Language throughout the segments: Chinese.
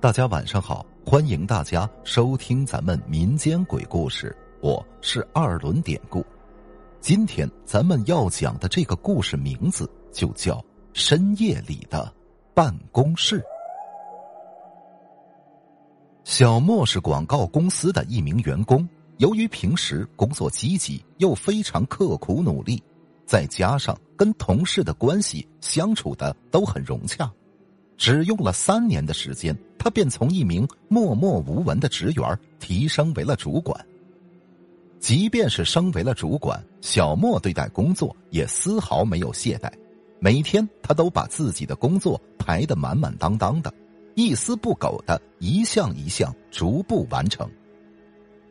大家晚上好，欢迎大家收听咱们民间鬼故事，我是二轮典故。今天咱们要讲的这个故事名字就叫《深夜里的办公室》。小莫是广告公司的一名员工，由于平时工作积极又非常刻苦努力，再加上跟同事的关系相处的都很融洽。只用了三年的时间，他便从一名默默无闻的职员提升为了主管。即便是升为了主管，小莫对待工作也丝毫没有懈怠，每天他都把自己的工作排得满满当当的，一丝不苟的一项一项逐步完成。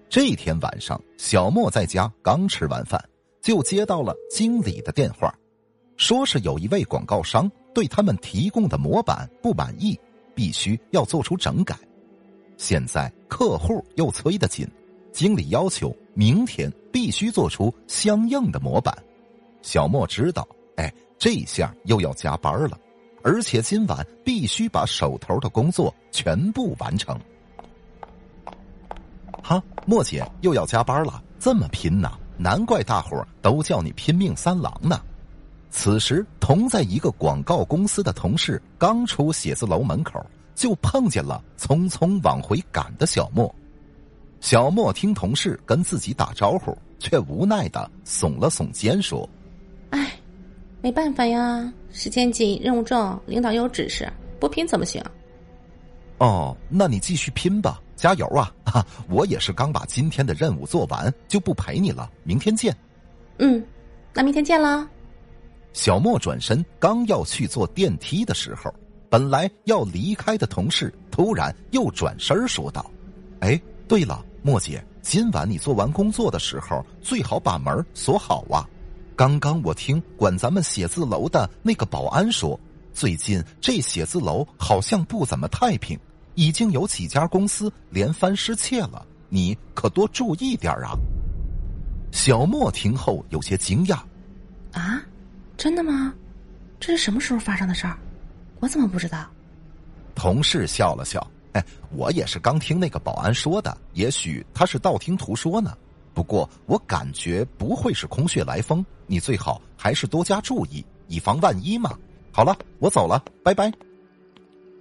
这天晚上，小莫在家刚吃完饭，就接到了经理的电话，说是有一位广告商。对他们提供的模板不满意，必须要做出整改。现在客户又催得紧，经理要求明天必须做出相应的模板。小莫知道，哎，这下又要加班了，而且今晚必须把手头的工作全部完成。哈，莫姐又要加班了，这么拼呐！难怪大伙都叫你拼命三郎呢。此时，同在一个广告公司的同事刚出写字楼门口，就碰见了匆匆往回赶的小莫。小莫听同事跟自己打招呼，却无奈的耸了耸肩说：“哎，没办法呀，时间紧，任务重，领导有指示，不拼怎么行？”“哦，那你继续拼吧，加油啊！哈，我也是刚把今天的任务做完，就不陪你了，明天见。”“嗯，那明天见了。”小莫转身刚要去坐电梯的时候，本来要离开的同事突然又转身说道：“哎，对了，莫姐，今晚你做完工作的时候最好把门锁好啊！刚刚我听管咱们写字楼的那个保安说，最近这写字楼好像不怎么太平，已经有几家公司连番失窃了，你可多注意点啊！”小莫听后有些惊讶：“啊？”真的吗？这是什么时候发生的事儿？我怎么不知道？同事笑了笑，哎，我也是刚听那个保安说的，也许他是道听途说呢。不过我感觉不会是空穴来风，你最好还是多加注意，以防万一嘛。好了，我走了，拜拜。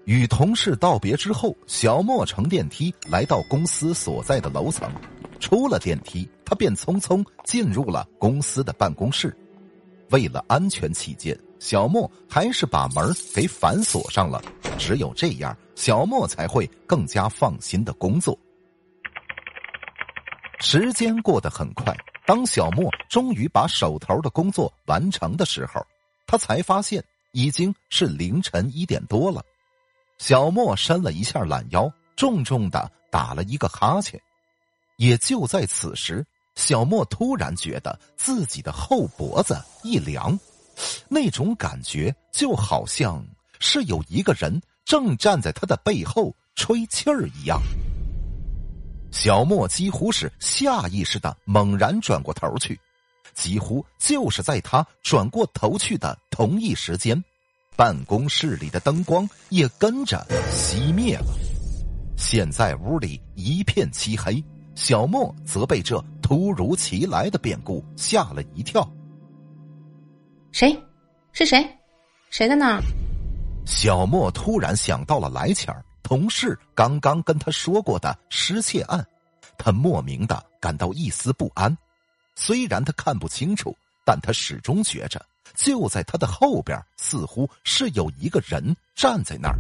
与同事道别之后，小莫乘电梯来到公司所在的楼层，出了电梯，他便匆匆进入了公司的办公室。为了安全起见，小莫还是把门给反锁上了。只有这样，小莫才会更加放心的工作。时间过得很快，当小莫终于把手头的工作完成的时候，他才发现已经是凌晨一点多了。小莫伸了一下懒腰，重重的打了一个哈欠。也就在此时。小莫突然觉得自己的后脖子一凉，那种感觉就好像是有一个人正站在他的背后吹气儿一样。小莫几乎是下意识的猛然转过头去，几乎就是在他转过头去的同一时间，办公室里的灯光也跟着熄灭了。现在屋里一片漆黑。小莫则被这突如其来的变故吓了一跳。谁？是谁？谁在那儿？小莫突然想到了来前同事刚刚跟他说过的失窃案，他莫名的感到一丝不安。虽然他看不清楚，但他始终觉着就在他的后边，似乎是有一个人站在那儿。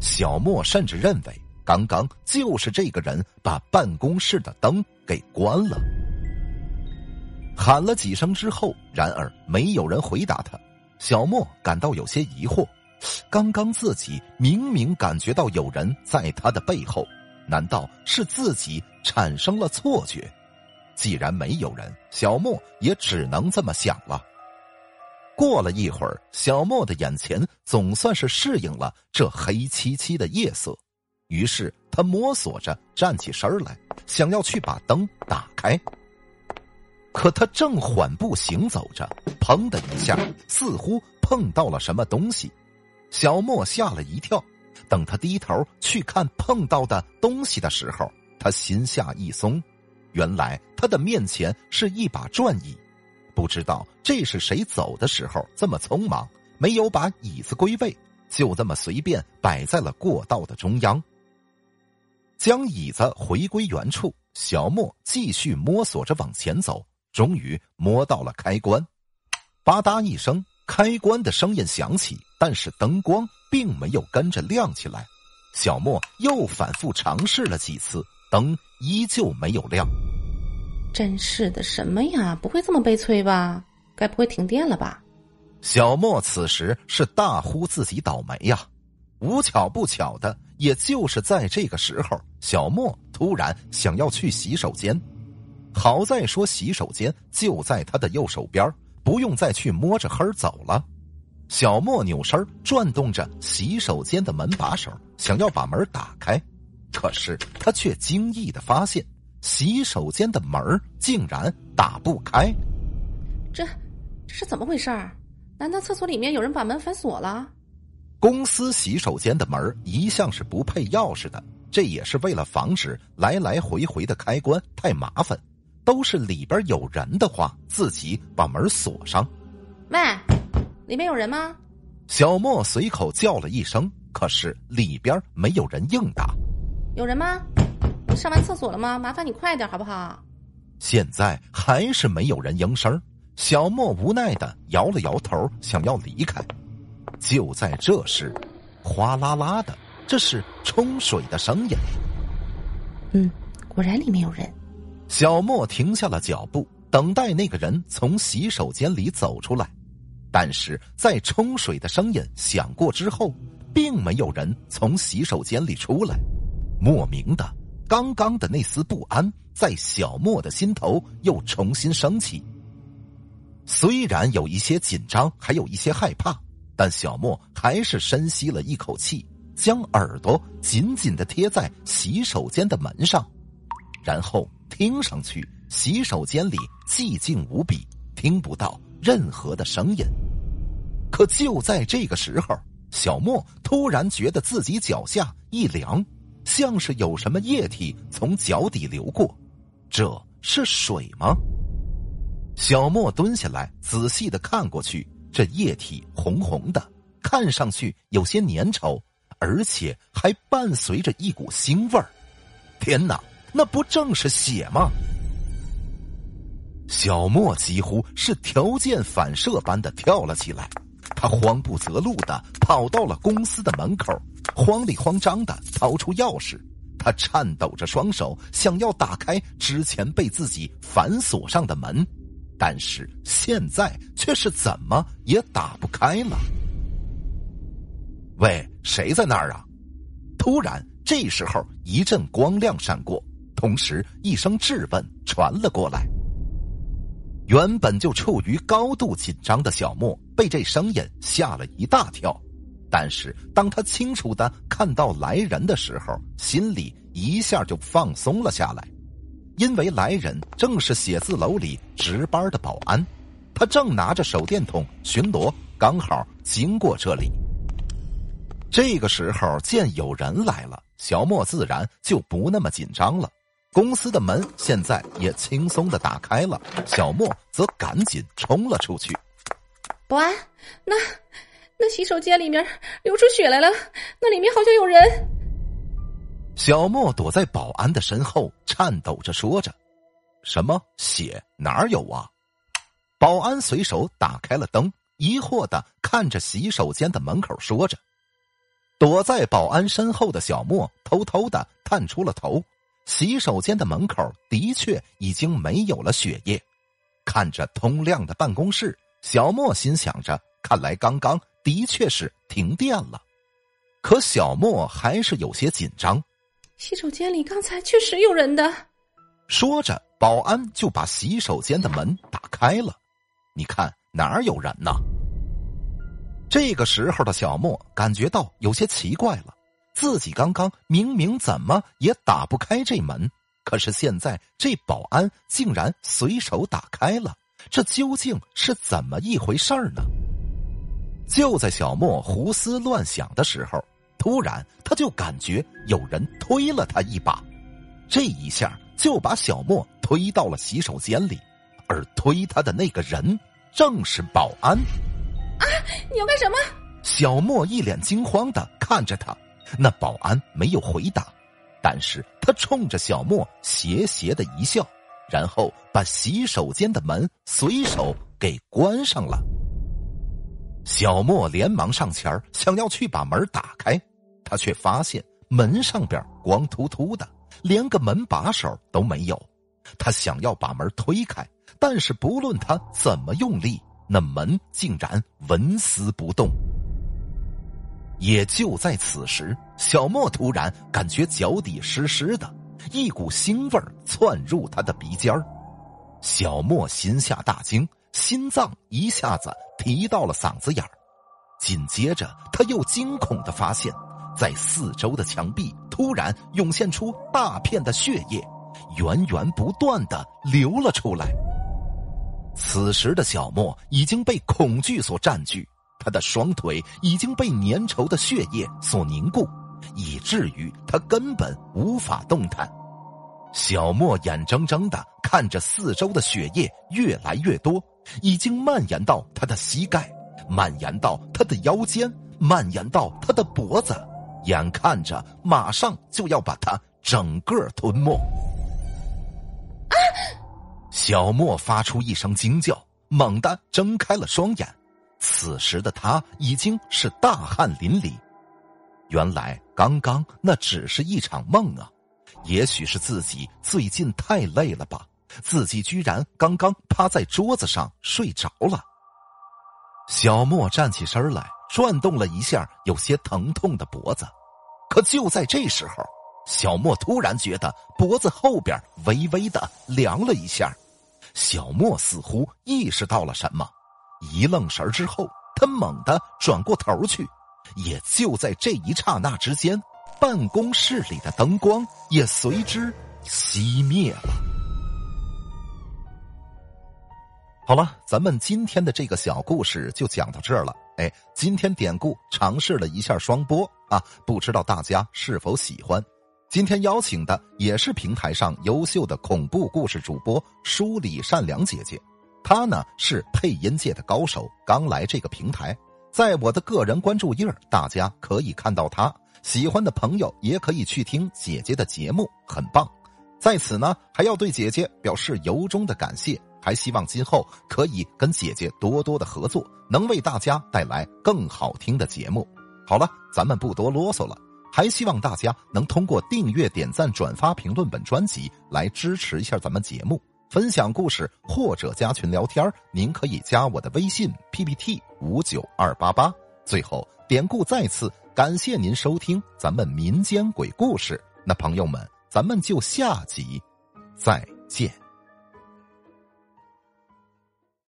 小莫甚至认为。刚刚就是这个人把办公室的灯给关了，喊了几声之后，然而没有人回答他。小莫感到有些疑惑，刚刚自己明明感觉到有人在他的背后，难道是自己产生了错觉？既然没有人，小莫也只能这么想了。过了一会儿，小莫的眼前总算是适应了这黑漆漆的夜色。于是他摸索着站起身来，想要去把灯打开。可他正缓步行走着，砰的一下，似乎碰到了什么东西。小莫吓了一跳，等他低头去看碰到的东西的时候，他心下一松，原来他的面前是一把转椅，不知道这是谁走的时候这么匆忙，没有把椅子归位，就这么随便摆在了过道的中央。将椅子回归原处，小莫继续摸索着往前走，终于摸到了开关，吧嗒一声。开关的声音响起，但是灯光并没有跟着亮起来。小莫又反复尝试了几次，灯依旧没有亮。真是的，什么呀？不会这么悲催吧？该不会停电了吧？小莫此时是大呼自己倒霉呀！无巧不巧的，也就是在这个时候，小莫突然想要去洗手间。好在说洗手间就在他的右手边不用再去摸着黑走了，小莫扭身转动着洗手间的门把手，想要把门打开，可是他却惊异的发现，洗手间的门竟然打不开。这这是怎么回事儿？难道厕所里面有人把门反锁了？公司洗手间的门一向是不配钥匙的，这也是为了防止来来回回的开关太麻烦。都是里边有人的话，自己把门锁上。喂，里面有人吗？小莫随口叫了一声，可是里边没有人应答。有人吗？你上完厕所了吗？麻烦你快点好不好？现在还是没有人应声。小莫无奈的摇了摇头，想要离开。就在这时，哗啦啦的，这是冲水的声音。嗯，果然里面有人。小莫停下了脚步，等待那个人从洗手间里走出来。但是在冲水的声音响过之后，并没有人从洗手间里出来。莫名的，刚刚的那丝不安在小莫的心头又重新升起。虽然有一些紧张，还有一些害怕，但小莫还是深吸了一口气，将耳朵紧紧的贴在洗手间的门上，然后。听上去，洗手间里寂静无比，听不到任何的声音。可就在这个时候，小莫突然觉得自己脚下一凉，像是有什么液体从脚底流过。这是水吗？小莫蹲下来，仔细的看过去，这液体红红的，看上去有些粘稠，而且还伴随着一股腥味儿。天哪！那不正是血吗？小莫几乎是条件反射般的跳了起来，他慌不择路的跑到了公司的门口，慌里慌张的掏出钥匙，他颤抖着双手想要打开之前被自己反锁上的门，但是现在却是怎么也打不开了。喂，谁在那儿啊？突然，这时候一阵光亮闪过。同时，一声质问传了过来。原本就处于高度紧张的小莫被这声音吓了一大跳，但是当他清楚的看到来人的时候，心里一下就放松了下来，因为来人正是写字楼里值班的保安，他正拿着手电筒巡逻，刚好经过这里。这个时候见有人来了，小莫自然就不那么紧张了。公司的门现在也轻松的打开了，小莫则赶紧冲了出去。保安，那那洗手间里面流出血来了，那里面好像有人。小莫躲在保安的身后，颤抖着说着：“什么血？哪有啊？”保安随手打开了灯，疑惑的看着洗手间的门口，说着。躲在保安身后的小莫偷偷的探出了头。洗手间的门口的确已经没有了血液，看着通亮的办公室，小莫心想着：看来刚刚的确是停电了。可小莫还是有些紧张。洗手间里刚才确实有人的。说着，保安就把洗手间的门打开了。你看哪儿有人呢？这个时候的小莫感觉到有些奇怪了。自己刚刚明明怎么也打不开这门，可是现在这保安竟然随手打开了，这究竟是怎么一回事儿呢？就在小莫胡思乱想的时候，突然他就感觉有人推了他一把，这一下就把小莫推到了洗手间里，而推他的那个人正是保安。啊！你要干什么？小莫一脸惊慌的看着他，那保安没有回答，但是他冲着小莫邪邪的一笑，然后把洗手间的门随手给关上了。小莫连忙上前想要去把门打开，他却发现门上边光秃秃的，连个门把手都没有。他想要把门推开，但是不论他怎么用力，那门竟然纹丝不动。也就在此时，小莫突然感觉脚底湿湿的，一股腥味窜入他的鼻尖。小莫心下大惊，心脏一下子。提到了嗓子眼儿，紧接着他又惊恐的发现，在四周的墙壁突然涌现出大片的血液，源源不断的流了出来。此时的小莫已经被恐惧所占据，他的双腿已经被粘稠的血液所凝固，以至于他根本无法动弹。小莫眼睁睁的看着四周的血液越来越多。已经蔓延到他的膝盖，蔓延到他的腰间，蔓延到他的脖子，眼看着马上就要把他整个吞没。啊！小莫发出一声惊叫，猛地睁开了双眼。此时的他已经是大汗淋漓。原来刚刚那只是一场梦啊！也许是自己最近太累了吧。自己居然刚刚趴在桌子上睡着了。小莫站起身来，转动了一下有些疼痛的脖子。可就在这时候，小莫突然觉得脖子后边微微的凉了一下。小莫似乎意识到了什么，一愣神之后，他猛地转过头去。也就在这一刹那之间，办公室里的灯光也随之熄灭了。好了，咱们今天的这个小故事就讲到这儿了。哎，今天典故尝试了一下双播啊，不知道大家是否喜欢？今天邀请的也是平台上优秀的恐怖故事主播舒李善良姐姐，她呢是配音界的高手，刚来这个平台，在我的个人关注页大家可以看到她。喜欢的朋友也可以去听姐姐的节目，很棒。在此呢，还要对姐姐表示由衷的感谢。还希望今后可以跟姐姐多多的合作，能为大家带来更好听的节目。好了，咱们不多啰嗦了，还希望大家能通过订阅、点赞、转发、评论本专辑来支持一下咱们节目，分享故事或者加群聊天您可以加我的微信 PPT 五九二八八。最后，典故再次感谢您收听咱们民间鬼故事。那朋友们，咱们就下集再见。